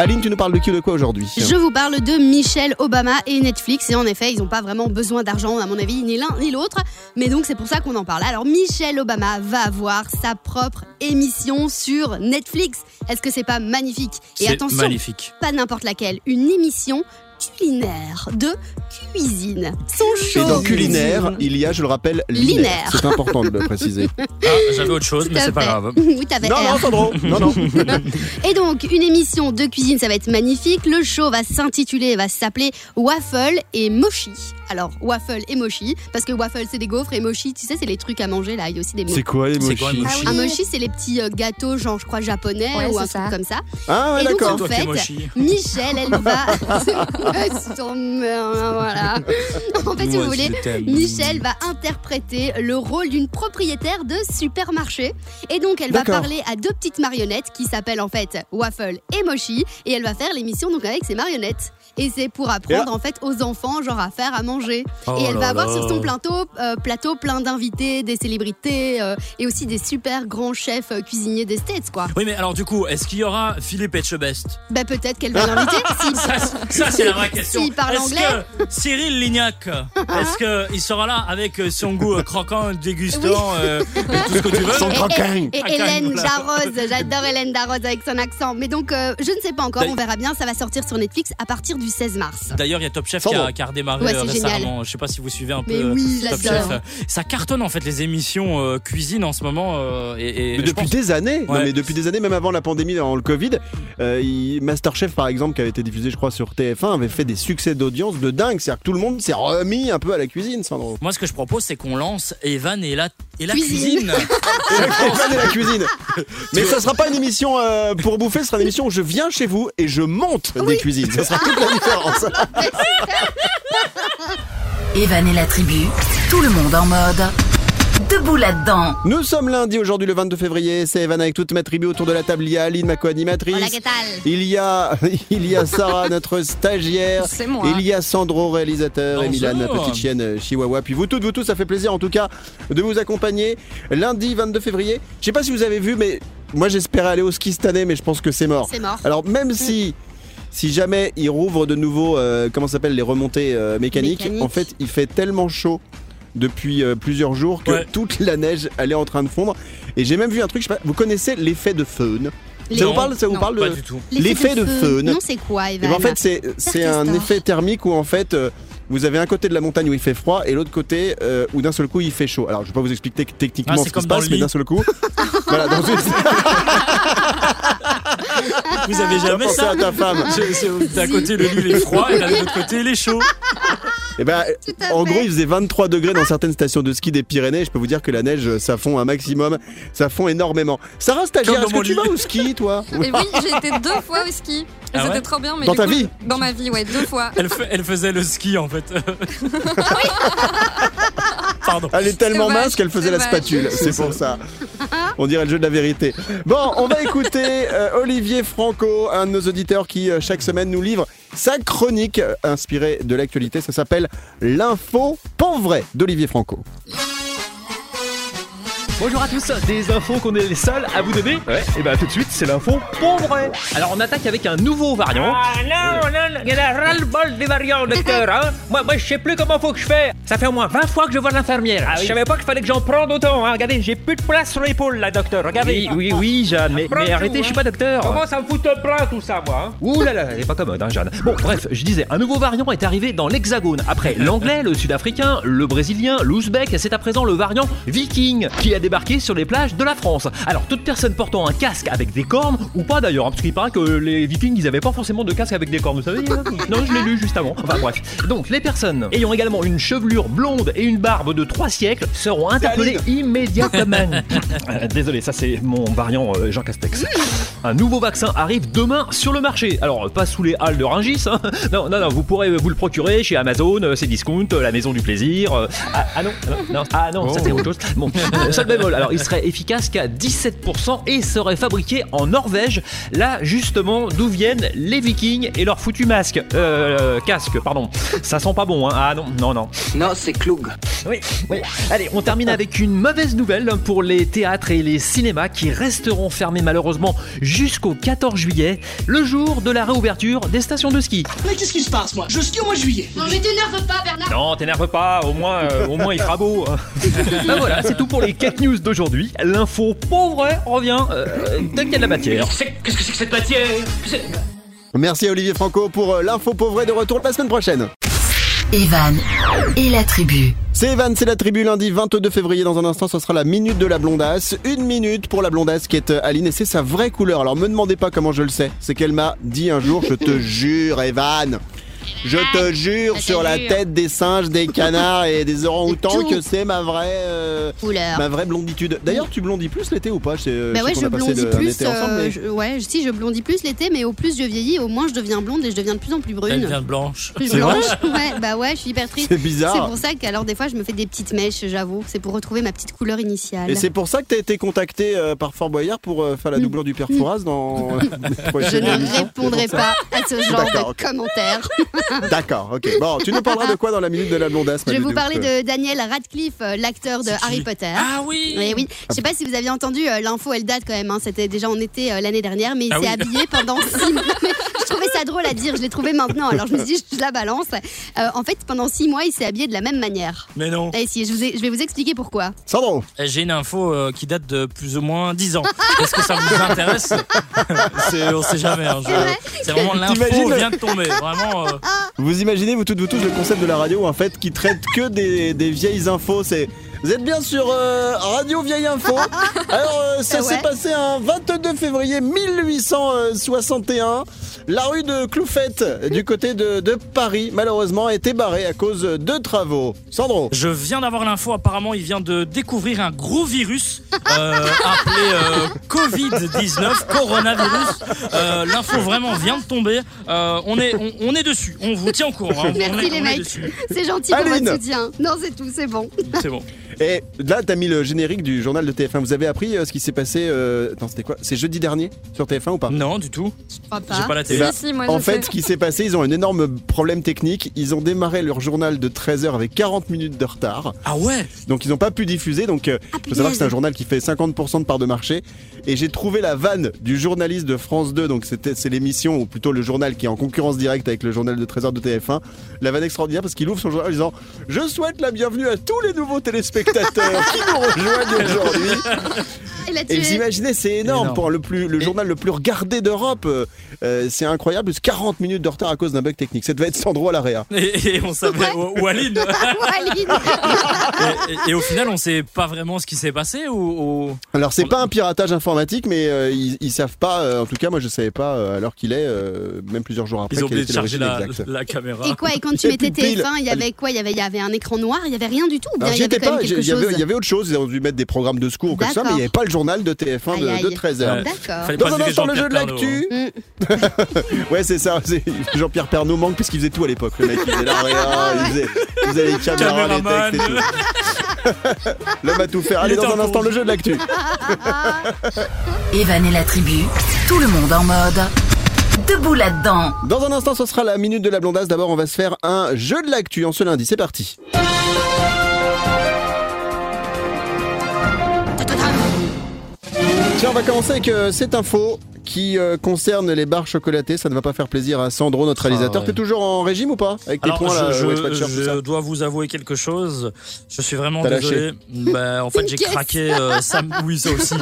Aline, tu nous parles de qui, de quoi aujourd'hui? Je vous parle de Michelle Obama et Netflix. Et en effet, ils n'ont pas vraiment besoin d'argent, à mon avis, ni l'un ni l'autre. Mais donc, c'est pour ça qu'on en parle. Alors, Michelle Obama va avoir sa propre émission sur Netflix. Est-ce que c'est pas magnifique? Et attention, magnifique. pas n'importe laquelle, une émission culinaire de cuisine. Son Et show. dans culinaire, il y a, je le rappelle, Linaire. linaire. C'est important de le préciser. Ah, j'avais autre chose, mais c'est pas grave. Oui, t'avais non, R. non, Sandro, non, non. Et donc, une émission de cuisine, ça va être magnifique. Le show va s'intituler, va s'appeler Waffle et Mochi. Alors, waffle et mochi, parce que waffle c'est des gaufres et mochi, tu sais, c'est les trucs à manger là. Il y a aussi des C'est quoi les quoi, mochis mochi Ah Un mochi, c'est les petits euh, gâteaux, genre je crois japonais Ouais, ou un c'est truc ça. comme ça. Ah ouais, Et donc, d'accord. en fait, mochi. Michelle, elle va. voilà. En fait, si vous voulez. Michelle va interpréter le rôle d'une propriétaire de supermarché. Et donc, elle va parler à deux petites marionnettes qui s'appellent en fait Waffle et Mochi. Et elle va faire l'émission donc avec ces marionnettes. Et c'est pour apprendre en fait aux enfants, genre à faire à manger. Oh et elle là va avoir là. sur son plateau, euh, plateau plein d'invités, des célébrités euh, et aussi des super grands chefs euh, cuisiniers des States, quoi. Oui, mais alors du coup, est-ce qu'il y aura Philippe Etchebest? Bah peut-être qu'elle va l'inviter. s'il- Ça, ça, c'est la vraie question. S'il parle Est-ce anglais. que Cyril Lignac, est-ce qu'il sera là avec son goût euh, croquant, dégustant, euh, et tout ce que tu veux Son Et- croquin. Et Ah, quand Hélène. Darroze, j'adore Hélène Darroze avec son accent. Mais donc, euh, je ne sais pas encore, on verra bien. Ça va sortir sur Netflix à partir du 16 mars. D'ailleurs, il y a Top Chef qui a, qui a redémarré Ouais, euh, récemment. Je sais pas si vous suivez un peu Mais euh, oui, Top. Chef. Ça cartonne en fait les émissions euh, cuisine en ce moment. euh, et, et Mais depuis pense- des années, non mais depuis des années, même avant la pandémie, avant le Covid, euh, il- Masterchef par exemple, qui avait été diffusé je crois sur TF1, avait fait des succès d'audience de dingue. C'est-à-dire que tout le monde s'est remis un peu à la cuisine, Sandro. Moi, ce que je propose, c'est qu'on lance Evan et la, et la Cuisine. cuisine. Evan et la cuisine. Mais ça sera pas une émission euh, pour bouffer, ce sera une émission où je viens chez vous et je monte des cuisines. Ça sera toute la différence. Evan et la tribu, tout le monde en mode. Debout là-dedans. Nous sommes lundi aujourd'hui le 22 février. C'est Evan avec toute ma tribu autour de la table. Il y a Aline, ma co-animatrice. Il y a, il y a Sarah, notre stagiaire. C'est moi. Il y a Sandro, réalisateur, et. Milan, ma petite chienne euh, chihuahua. Puis vous toutes, vous tous, ça fait plaisir en tout cas de vous accompagner lundi 22 février. Je sais pas si vous avez vu, mais moi j'espérais aller au ski cette année, mais je pense que c'est mort. C'est mort. Alors même si si jamais ils rouvrent de nouveau, euh, comment ça s'appelle les remontées euh, mécaniques, en fait il fait tellement chaud depuis euh, plusieurs jours que Ouais. toute la neige elle est en train de fondre. Et j'ai même vu un truc, je sais pas, vous connaissez l'effet de faune? Les- Ça vous parle, ça vous Non. parle de Pas du tout. l'effet de feu. Non, c'est quoi, Et Evan ben, en fait, c'est c'est un Castor. effet thermique où en fait euh, vous avez un côté de la montagne où il fait froid et l'autre côté euh, où d'un seul coup il fait chaud. Alors je vais pas vous expliquer tec- techniquement Ah, ce qui comme se dans passe, le mais lit. d'un seul coup. voilà, dans une... Vous avez jamais ça à ta femme. D'un côté, le lit il est froid et de l'autre côté, il est chaud. Et ben, en fait. gros, il faisait 23 degrés dans certaines stations de ski des Pyrénées. Je peux vous dire que la neige, ça fond un maximum, ça fond énormément. Sarah, stagiaire, est-ce que tu lit. vas au ski, toi Et oui, j'ai été deux fois au ski. Ah c'était ouais trop bien. Mais Dans ta coup, vie Dans ma vie, ouais, deux fois. Elle, elle faisait le ski en fait. Pardon. Elle est tellement mince qu'elle faisait la spatule, c'est pour ça. On dirait le jeu de la vérité. Bon, on va écouter euh, Olivier Franco, un de nos auditeurs qui euh, chaque semaine nous livre sa chronique euh, inspirée de l'actualité. Ça s'appelle L'info pas vrai d'Olivier Franco. Bonjour à tous, des infos qu'on est les seuls à vous donner Ouais, et bah tout de suite c'est l'info pour vrai Alors on attaque avec un nouveau variant. Ah non, non, il y a ras-le-bol des variants, docteur, hein Moi, moi, je sais plus comment faut que je fais. Ça fait au moins 20 fois que je vois l'infirmière. Je savais pas qu'il fallait que j'en prenne autant, hein. Regardez, j'ai plus de place sur l'épaule, là, docteur. Regardez. Oui, oui, oui, Jeanne, mais, mais arrêtez, hein. je suis pas docteur Comment ça me fout de plein, tout ça, moi, hein? Ouh là là, elle est pas commode, hein, Jeanne. Bon, bref, je disais, un nouveau variant est arrivé dans l'Hexagone. Après l'anglais, le sud-africain, le brésilien, l'ouzbek, c'est à présent le variant viking qui a débarqué sur les plages de la France. Alors, toute personne portant un casque avec des cornes, ou pas d'ailleurs, hein, parce qu'il paraît que les vikings, ils avaient pas forcément de casque avec des cornes, vous savez hein Non, je l'ai lu juste avant. Enfin, bref. Donc, les personnes ayant également une chevelure blonde et une barbe de 3 siècles seront interpellées immédiatement. Euh, Désolé, ça c'est mon variant euh, Jean Castex. Un nouveau vaccin arrive demain sur le marché. Alors, pas sous les halles de Rungis. hein. Non, non, non, vous pourrez vous le procurer chez Amazon, euh, c'est Discount, la maison du plaisir. euh, Ah, ah non, ah non, non, ah non, ça c'est autre chose. Bon, seul bémol. Alors, il serait efficace qu'à 17% et serait fabriqué en Norvège. Là, justement, d'où viennent les Vikings et leurs foutus masques. Euh, casques, pardon. Ça sent pas bon, hein. Ah non, non, non. Non, c'est Cloug. Oui, oui. Allez, on termine avec une mauvaise nouvelle pour les théâtres et les cinémas qui resteront fermés malheureusement jusqu'au 14 juillet, le jour de la réouverture des stations de ski. Mais qu'est-ce qui se passe, moi? Je skie au mois de juillet. Non, mais t'énerve pas, Bernard Non, t'énerve pas, au moins, euh, au moins il fera beau. ben voilà, c'est tout pour les 4 news d'aujourd'hui. L'info pauvre revient euh, dès qu'il y a de la matière. Qu'est-ce que c'est que cette matière? Merci à Olivier Franco pour euh, l'info pauvre de retour la semaine prochaine. Evan et la tribu. C'est Evan, c'est la tribu lundi 22 février. Dans un instant, ce sera la minute de la blondasse. Une minute pour la blondasse qui est euh, Aline et c'est sa vraie couleur. Alors me demandez pas comment je le sais. C'est qu'elle m'a dit un jour, je te jure, Evan. Je te jure je te sur la jure. tête des singes, des canards et des orang-outans que c'est ma vraie, euh, ma vraie blonditude. D'ailleurs, tu blondis plus l'été ou pas? Je sais, euh, Bah je ouais, sais je qu'on a passé blondis plus. ensemble, euh, mais- je- ouais, si je blondis plus l'été, mais au plus je vieillis, au moins je deviens blonde et je deviens de plus en plus Elle brune. vient de blanche. Plus C'est blanche. Ouais, bah ouais, je suis hyper triste. C'est C'est bizarre. pour ça qu'alors des fois je me fais des petites mèches, j'avoue. C'est pour retrouver ma petite couleur initiale. Et c'est pour ça que tu as été contacté euh, par Fort Boyard pour euh, faire la doublure du père Fouras dans les Je ne répondrai C'est pas à ce genre de commentaires. D'accord, ok. Bon, tu nous parleras de quoi dans la minute de la blondasse Je vais vous parler de Daniel Radcliffe, euh, l'acteur de Harry Potter. Ah oui Oui, oui. Je sais pas si vous aviez entendu euh, l'info, elle date quand même. hein. C'était déjà en été euh, l'année dernière, mais il Ah s'est oui. habillé pendant six mois. Mais Je trouvais ça drôle à dire. Je l'ai trouvé maintenant. Alors je me suis dit, je la balance. Euh, en fait, pendant six mois, il s'est habillé de la même manière. Mais non. Et si, je, vous ai- je vais vous expliquer pourquoi. Sandro Eh, J'ai une info euh, qui date de plus ou moins 10 ans. Est-ce que ça vous intéresse On sait jamais. hein, je- C'est vrai C'est vraiment l'info vient de tomber. Vraiment. Vous imaginez, vous toutes, vous tous, le concept de la radio en fait qui traite que des, des vieilles infos. C'est vous êtes bien sur euh, Radio Vieille Info. Alors euh, ça s'est ouais. passé un 22 février 1861. La rue de Cloufette du côté de, de Paris malheureusement a été barrée à cause de travaux. Sandro. Je viens d'avoir l'info, apparemment il vient de découvrir un gros virus euh, appelé euh, Covid-19, coronavirus. Euh, L'info vraiment vient de tomber. Euh, on, est, on, on est dessus, on vous tient au courant. hein. On Merci est- les mecs. C'est gentil pour Aline. votre soutien. Non, c'est tout, c'est bon. C'est bon. Et là, t'as mis le générique du journal de TF1. Vous avez appris euh, ce qui s'est passé. Euh... Attends, c'était quoi? C'est jeudi dernier sur TF1 ou pas? Non, du tout. Je crois J'ai pas. pas la Eh télé. ben, Si, si, moi En fait, sais. ce qui s'est passé, ils ont un énorme problème technique. Ils ont démarré leur journal de 13h avec 40 minutes de retard. Ah ouais? Donc ils n'ont pas pu diffuser. Donc euh, Ah, faut savoir que c'est un journal qui fait 50% de part de marché. Et j'ai trouvé la vanne du journaliste de France 2. Donc c'était c'est l'émission ou plutôt le journal qui est en concurrence directe avec le journal de 13h de TF1. La vanne extraordinaire parce qu'il ouvre son journal en disant je souhaite la bienvenue à tous les nouveaux téléspectateurs qui nous rejoignent aujourd'hui? A Et vous imaginez, c'est énorme, Énorme. pour le, plus, le journal le plus regardé d'Europe. Euh, euh, c'est incroyable, 40 minutes de retard à cause d'un bug technique. Ça devait être Sandro à l'AREA. Et, et on savait, ou, ou Aline. Aline. et, et- et au final, on sait pas vraiment ce qui s'est passé ou, ou- Alors c'est On- pas un piratage informatique, mais euh, ils, ils savent pas. euh, en tout cas, moi je savais pas euh, à l'heure qu'il est, euh, même plusieurs jours après. ils ont oublié de charger la, caméra. Et quoi Et quand tu Et mettais pile. TF1, il y avait quoi? Il y avait, il y avait un écran noir, il y avait rien du tout. Alors il y y, y avait autre chose, ils ont dû mettre des programmes de secours ou quelque chose, mais il n'y avait pas le journal de TF1 de, Aïe, de aïe. 13h. Ouais. Dans un instant, le Jean-Pierre jeu de l'actu. Mm. Ouais, c'est ça. c'est- Jean-Pierre Pernaud manque puisqu'il faisait tout à l'époque. Le mec, il faisait l'AREA, il faisait, il faisait les caméras, les Caméraman. textes et tout. L'homme à tout faire. Allez, dans un instant, le jeu de l'actu. Evan et la tribu, tout le monde en mode. Debout là-dedans. Dans un instant, ce sera la minute de la blondasse. D'abord, on va se faire un jeu de l'actu en ce lundi. C'est parti. On va commencer avec euh, cette info qui euh, concerne les barres chocolatées. Ça ne va pas faire plaisir à Sandro, notre réalisateur. ouais. T'es toujours en régime ou pas Avec tes Alors, points là, je, dois vous avouer quelque chose. Je suis vraiment désolé. Bah, en fait, j'ai craqué. euh, sam- Oui, ça aussi.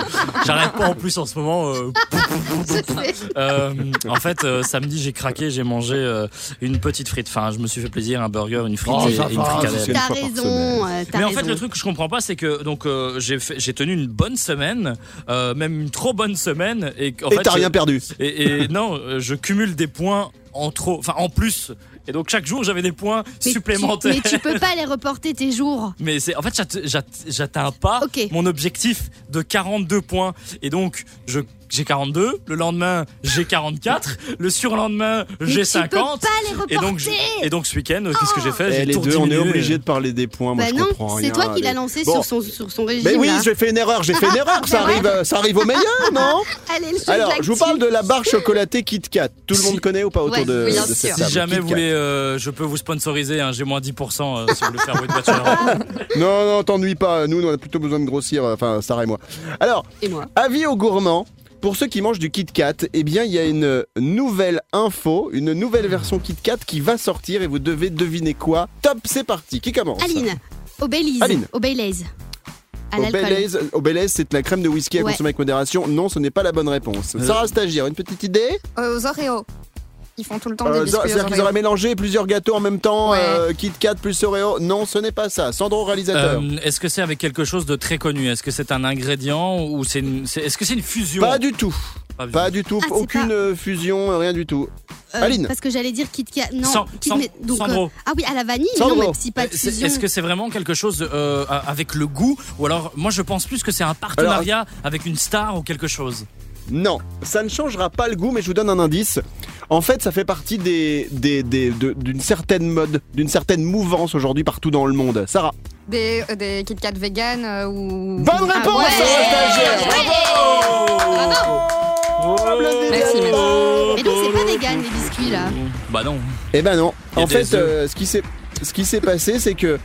J'arrête pas en plus en ce moment. euh, euh, en fait, euh, samedi, j'ai craqué. J'ai mangé euh, une petite frite. Enfin, je me suis fait plaisir, un burger, une frite Oh, et, et une fricadelle. T'as raison. euh, Mais en fait, raison. le truc que je comprends pas, c'est que donc euh, j'ai tenu une bonne semaine, euh, même une trop bonne semaine, et en Et fait, t'as rien perdu. Et, et non, euh, je cumule des points en trop, enfin en plus. Et donc chaque jour j'avais des points Mais tu- supplémentaires. mais tu peux pas les reporter tes jours. Mais c'est en fait j'atte- j'atte- j'atteins pas mon objectif de 42 points et donc je j'ai 42, le lendemain j'ai 44, le surlendemain j'ai tu 50 peux pas les et donc et donc ce week-end qu'est-ce que j'ai fait Eh, J'ai les deux, on est obligé de parler des points. Moi, Bah je non, comprends c'est toi qui l'as lancé Bon. sur son, sur son régime. Mais oui, j'ai fait une erreur, j'ai fait une erreur. Ça vrai arrive, euh, ça arrive au meilleur, non Allez, le jeu de Alors, je vous parle de la barre chocolatée Kit Kat. Tout le monde connaît ou pas autour Ouais, de, de cette. Si table jamais vous voulez, euh, je peux vous sponsoriser. hein, j'ai moins 10% euh, sur le faire Weight Watcher. Non, non, t'ennuie pas. Nous, on a plutôt besoin de grossir. euh, Enfin, Sarah et moi. Alors, Et moi. avis aux gourmands. Pour ceux qui mangent du Kit Kat, eh bien, il y a une nouvelle info, une nouvelle version Kit Kat qui va sortir et vous devez deviner quoi. Top, c'est parti. Qui commence Aline, au Baileys. Aline. Au Baileys. À Au l'alcool. Baileys, au Baileys, c'est de la crème de whisky à Ouais. consommer avec modération. Non, ce n'est pas la bonne réponse. Euh. Sarah Stagiaire, une petite idée? Euh, aux Oreos. Ils font tout le temps Euh, des biscuits C'est-à-dire qu'ils auraient mélangé plusieurs gâteaux en même temps, Ouais. euh, Kit Kat plus Oreo. Non, ce n'est pas ça. Sandro, réalisateur. Euh, est-ce que c'est avec quelque chose de très connu? Est-ce que c'est un ingrédient ou c'est une, est-ce que c'est une fusion? Pas du tout. Pas du Pas tout. du tout. Ah, Aucune pas- fusion, rien du tout. Euh, Aline. Parce que j'allais dire Kit Kat. Non, San- Kit- San- mais- donc, Sandro. euh, ah oui, à la vanille. Sandro. Non, mais si pas de fusion. Est-ce que c'est vraiment quelque chose euh, avec le goût? Ou alors moi je pense plus que c'est un partenariat avec une star ou quelque chose. Non, ça ne changera pas le goût, mais je vous donne un indice. En fait, ça fait partie des, des- des- de- d'une certaine mode, d'une certaine mouvance aujourd'hui partout dans le monde. Sarah. Des, euh, des Kit Kat vegan euh, ou. Bonne Ah réponse, ouais. Sarah Stagiaire. Bravo. Oh Merci, merci. Mais donc c'est pas vegan les biscuits là. Bah non. Eh ben non. Il y a En des fait, œufs. euh, ce qui s'est ce qui s'est passé, c'est que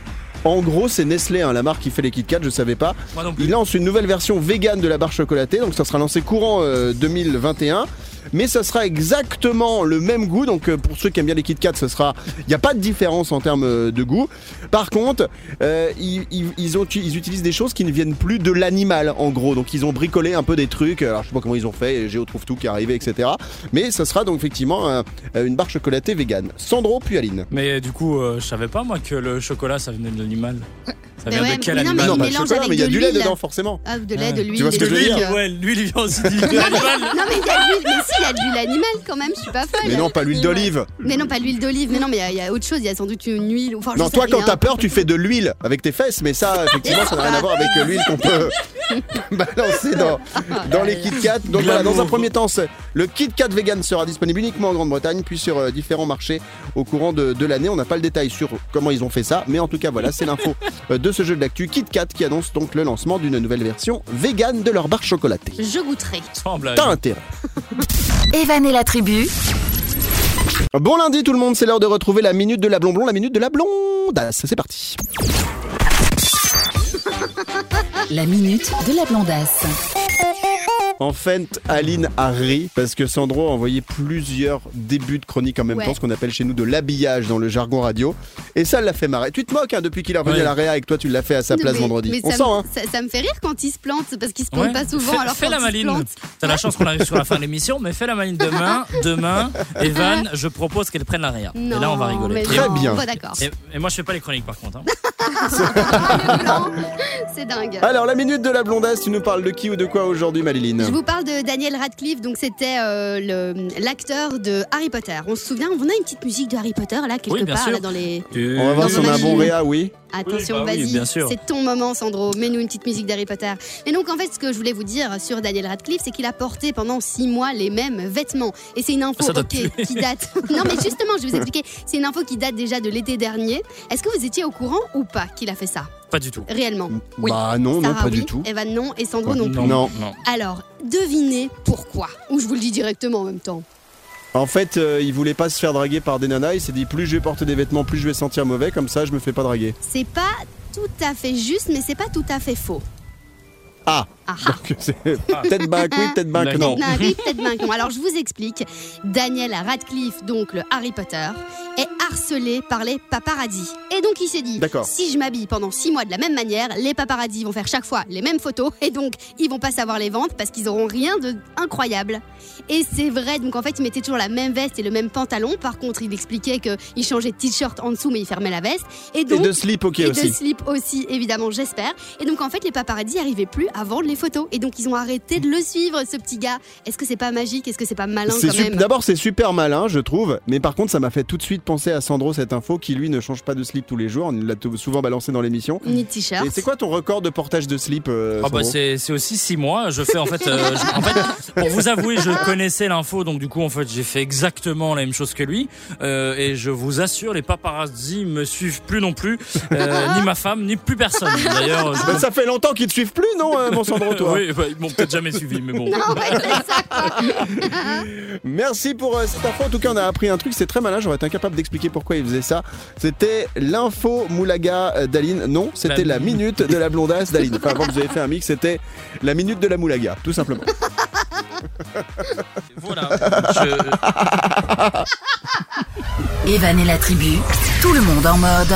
en gros, c'est Nestlé, hein, la marque qui fait les Kit Kat, je savais pas. Moi non plus. Il lance une nouvelle version vegan de la barre chocolatée, donc ça sera lancé courant euh, 2021. Mais ça sera exactement le même goût, donc euh, pour ceux qui aiment bien les Kit Kat, ce sera, il n'y a pas de différence en termes euh, de goût. Par contre, euh, ils, ils- ils ont, ils utilisent des choses qui ne viennent plus de l'animal, en gros. Donc ils ont bricolé un peu des trucs. Alors je sais pas comment ils ont fait, Géo trouve tout qui est arrivé, etc. Mais ça sera donc effectivement euh, une barre chocolatée vegan. Sandro puis Aline. Mais du coup, euh, je savais pas moi que le chocolat ça venait de l'animal. Ça vient ouais, de quel mais animal mais non, mais il y a du lait dedans, forcément. Ah, de lait, de l'huile. Tu vois ce que je veux dire? Ouais, l'huile il vient aussi du de l'animal. Non mais il y a de l'huile, mais si il y a de l'huile animale quand même, je suis pas folle. Mais non, pas l'huile d'olive. Mais non, pas l'huile d'olive, mais non, mais il y a- il y, a autre chose, il y a sans doute une huile. Enfin, Non, toi, quand t'as peur, tu fais de l'huile avec tes fesses, mais ça, effectivement, ça n'a rien à voir avec l'huile qu'on peut balancer dans, dans les Kit Kat. Donc voilà, dans un premier temps, le Kit Kat vegan sera disponible uniquement en Grande-Bretagne, puis sur euh, différents marchés au courant de, de l'année. On n'a pas le détail sur comment ils ont fait ça, mais en tout cas, voilà, c'est l'info euh, de ce jeu de l'actu. Kit Kat qui annonce donc le lancement d'une nouvelle version vegan de leur barre chocolatée. Je goûterai. Sans blague. T'as intérêt. Evan et la tribu, Bon lundi tout le monde, c'est l'heure de retrouver la minute de la blonblon, la minute de la blondasse. C'est parti. la minute de la blondasse. En fait, Aline a ri parce que Sandro a envoyé plusieurs débuts de chronique en même Ouais. temps, ce qu'on appelle chez nous de l'habillage dans le jargon radio. Et ça l'a fait marrer. Tu te moques hein, depuis qu'il est revenu Ouais. à la réa et que toi tu l'as fait à sa place Mais- vendredi. mais On ça sent, me- hein ça, ça me fait rire quand il se plante, parce qu'il se plante Ouais. pas souvent. Fais, alors fais la maline. T'as la chance qu'on arrive sur la fin de l'émission, mais fais la maline demain. Demain, Evan, je propose qu'elle prenne la réa. Non, et là, on va rigoler. mais Très non, bien. D'accord. Et, et moi, je fais pas les chroniques par contre. hein. C'est dingue. Alors, la minute de la blondasse, tu nous parles de qui ou de quoi aujourd'hui, Maliline Je vous parle de Daniel Radcliffe, donc c'était euh, l'acteur de Harry Potter. On se souvient, on a une petite musique de Harry Potter là quelque Oui, part là, dans les. On va voir si on a un bon réa, oui. Attention, bah vas-y, c'est ton moment, Sandro. Mets-nous une petite musique d'Harry Potter. Et donc, en fait, ce que je voulais vous dire sur Daniel Radcliffe, c'est qu'il a porté pendant six mois les mêmes vêtements. Et c'est une info, puer. qui date. non, mais justement, je vais vous expliquer. C'est une info qui date déjà de l'été dernier. Est-ce que vous étiez au courant ou pas qu'il a fait ça? Pas du tout. réellement Oui. Bah non, non, pas du tout. Evan non et Sandro non plus. Non. non. Alors, devinez pourquoi? Ou je vous le dis directement en même temps. En fait, euh, il voulait pas se faire draguer par des nanas. Il s'est dit plus je vais porter des vêtements, plus je vais sentir mauvais. Comme ça, je me fais pas draguer. C'est pas tout à fait juste, mais c'est pas tout à fait faux. Ah. Donc, c'est peut-être bac oui, peut-être bac non. Peut-être oui, peut-être ben non. Alors je vous explique. Daniel Radcliffe, donc le Harry Potter, est harcelé par les paparazzis. Et donc il s'est dit, si je m'habille pendant six mois de la même manière, les paparazzis vont faire chaque fois les mêmes photos et donc ils vont pas savoir les vendre parce qu'ils auront rien de incroyable. Et c'est vrai, donc en fait il mettait toujours la même veste et le même pantalon. Par contre il expliquait qu'il changeait de t-shirt en dessous mais il fermait la veste. Et Et donc de slip, ok et aussi. de slip aussi, évidemment, j'espère. Et donc, en fait, les paparazzis arrivaient plus à vendre les photos. Et donc, ils ont arrêté de le suivre, ce petit gars. Est-ce que c'est pas magique? Est-ce que c'est pas malin quand même? D'abord, c'est super malin, je trouve. Mais par contre, ça m'a fait tout de suite penser à Sandro, cette info, qui lui ne change pas de slip tous les jours. On l'a souvent balancé dans l'émission. Ni de t-shirt. Et c'est quoi ton record de portage de slip euh, Ah bah c'est aussi six mois. Je fais en fait, euh, je- en fait, pour vous avouer, je connaissais l'info, donc du coup en fait j'ai fait exactement la même chose que lui. Euh, et je vous assure, les paparazzi me suivent plus non plus, euh, ni ma femme, ni plus personne. D'ailleurs, je- Bah, ça fait longtemps qu'ils te suivent plus, non, euh, mon Sandro, toi oui, bah, ils m'ont peut-être jamais suivi, mais bon. Non, ouais, c'est ça. Merci pour euh, cette info. En tout cas, on a appris un truc, c'est très malin. J'aurais été incapable d'expliquer pourquoi il faisait ça. C'était l'info moulaga euh, d'Aline. Non, c'était La la minute de la blondasse d'Aline. Enfin, avant que vous avez fait un mix, c'était la minute de la moulaga, tout simplement. Voilà. Je- Evan et la tribu, tout le monde en mode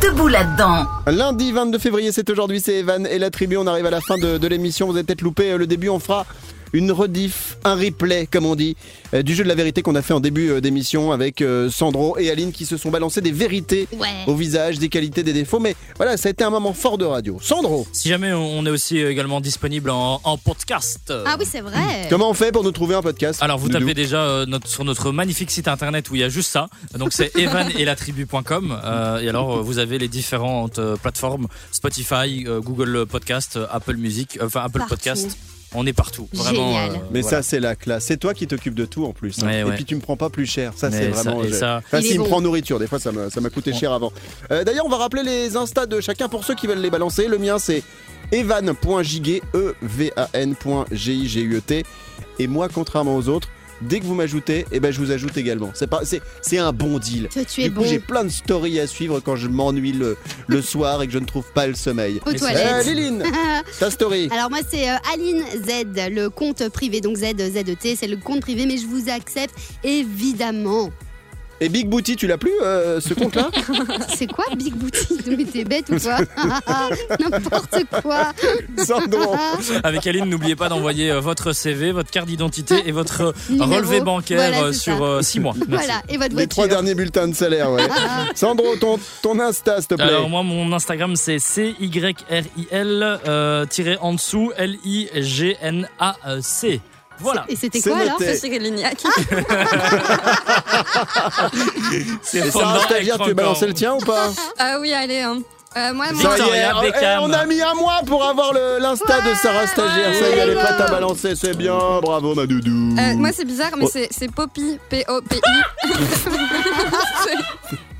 debout là-dedans. Lundi 22 février, c'est aujourd'hui, c'est Evan et la tribu. On arrive à la fin de, l'émission. Vous avez peut-être loupé euh, le début. On fera une rediff, un replay, comme on dit, euh, du jeu de la vérité qu'on a fait en début euh, d'émission avec euh, Sandro et Aline qui se sont balancés des vérités Ouais. au visage, des qualités, des défauts. Mais voilà, ça a été un moment fort de radio. Sandro, Si jamais on est aussi également disponible en, en podcast. Ah oui, c'est vrai. comment on fait pour nous trouver un podcast Alors vous Doudou tapez déjà euh, notre, sur notre magnifique site internet où il y a juste ça. Donc c'est evanetlatribu.com euh, et alors vous avez les différentes euh, plateformes Spotify, euh, Google Podcast, euh, Apple Music, euh, enfin Apple Partout. Podcast. On est partout. Vraiment. Génial. euh, Mais voilà. ça, c'est la classe. C'est toi qui t'occupes de tout en plus. hein. Ouais, Et ouais. puis tu me prends pas plus cher. Ça, c'est ça- vraiment. je- ça- Enfin, Il s'il est me prend nourriture, des fois, ça m'a ça m'a coûté Ouais. cher avant. Euh, D'ailleurs, on va rappeler les instas de chacun pour ceux qui veulent les balancer. Le mien, c'est evan.jiguet, E-V-A-N.G-I-G-U-E-T. Et moi, contrairement aux autres, dès que vous m'ajoutez, eh ben je vous ajoute également. C'est pas, c'est, c'est un bon deal. Toi, tu es du coup, bon. j'ai plein de stories à suivre quand je m'ennuie le, le soir et que je ne trouve pas le sommeil. Aux Euh, toilettes. Liline, ta story. Alors moi c'est euh, Aline Z, le compte privé, donc Z, ZET, c'est le compte privé, mais je vous accepte évidemment. Et Big Booty, tu l'as plus, euh, ce compte-là C'est quoi Big Booty Mais t'es bête ou quoi N'importe quoi Sandro. Avec Aline, n'oubliez pas d'envoyer euh, votre CV, votre carte d'identité et votre euh, Numéro. relevé bancaire Voilà, sur ça. 6 mois. Merci. Voilà, et votre Les voiture. trois derniers bulletins de salaire, ouais. Sandro, ton, ton Insta, s'il te plaît. Alors moi mon Instagram c'est C-Y-R-I-L euh, tiré en dessous L-I-G-N-A-C. Voilà. Et c'était quoi alors. C'est Lignac. C'est avec Stagiaire, tu veux balancer le tien ou pas Ah oui, allez. Hein. Euh, moi, moi, Ça y est, Victoria eh, Beckham. on a mis un mois pour avoir l'Insta de Sarah Stagiaire. Ça y est, elle est prête à balancer, c'est bien. Bravo, ma doudou. euh, moi c'est bizarre, mais Oh. c'est- c'est Poppy. P-O-P-I.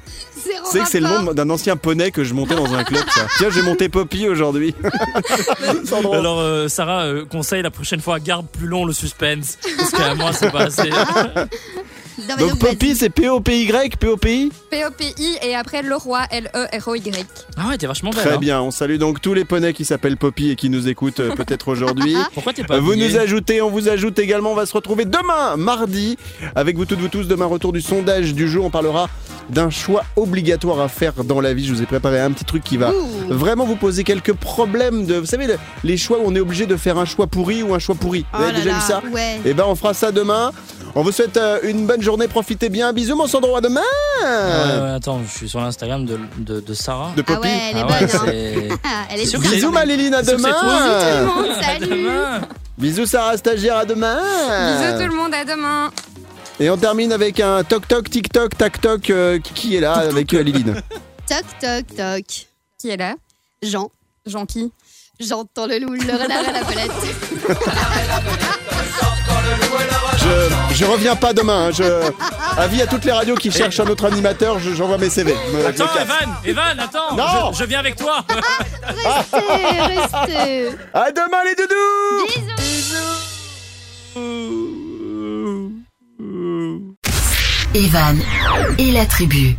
Zéro C'est que c'est le nom d'un ancien poney que je montais dans un club, ça. Tiens, j'ai monté Poppy aujourd'hui. Alors euh, Sarah euh, conseille la prochaine fois garde plus long le suspense parce qu'à moi c'est pas assez. Non, mais Donc. Poppy, c'est P-O-P-Y, P-O-P-I P-O-P-I et après Leroy, L-E-R-O-Y. Ah ouais t'es vachement belle. Très hein. bien, on salue donc tous les poneys qui s'appellent Poppy et qui nous écoutent euh, peut-être aujourd'hui. Pourquoi t'es pas Vous nous ajoutez, on vous ajoute également. On va se retrouver demain, mardi, avec vous toutes, vous tous. Demain, retour du sondage du jour. On parlera d'un choix obligatoire à faire dans la vie. Je vous ai préparé un petit truc qui va Ouh. vraiment vous poser quelques problèmes de. Vous savez, le- les choix où on est obligé de faire un choix pourri ou un choix pourri. Vous Oh avez là déjà là, vu ça Ouais. Eh ben, on fera ça demain. On vous souhaite euh, une bonne journée. Profitez bien. Bisous, mon Sandro. À demain. Ouais, ouais, attends, je suis sur l'Instagram de, de, de Sarah. De Ah Poppy. ouais, elle est Ah bonne. ouais, hein. Ah, elle est sûr Bisous, ma Liline. À que c'est toi. Tout le demain. monde, salut. demain. Bisous, Sarah Stagiaire. À demain. Bisous tout le monde, à demain. Et on termine avec un toc toc tic toc tac toc euh, qui est là avec euh, Liline. Toc, toc, toc. Qui est là Jean. Jean qui J'entends le loup, le renard et la belette. Je, je reviens pas demain. hein. Je, avis à toutes les radios qui cherchent un autre animateur, je- j'envoie mes CV. Je me- je Attends casse. Evan, Evan, attends, Non. je, je viens avec toi. Restez, restez. À demain les doudous Bisous. Evan et la tribu.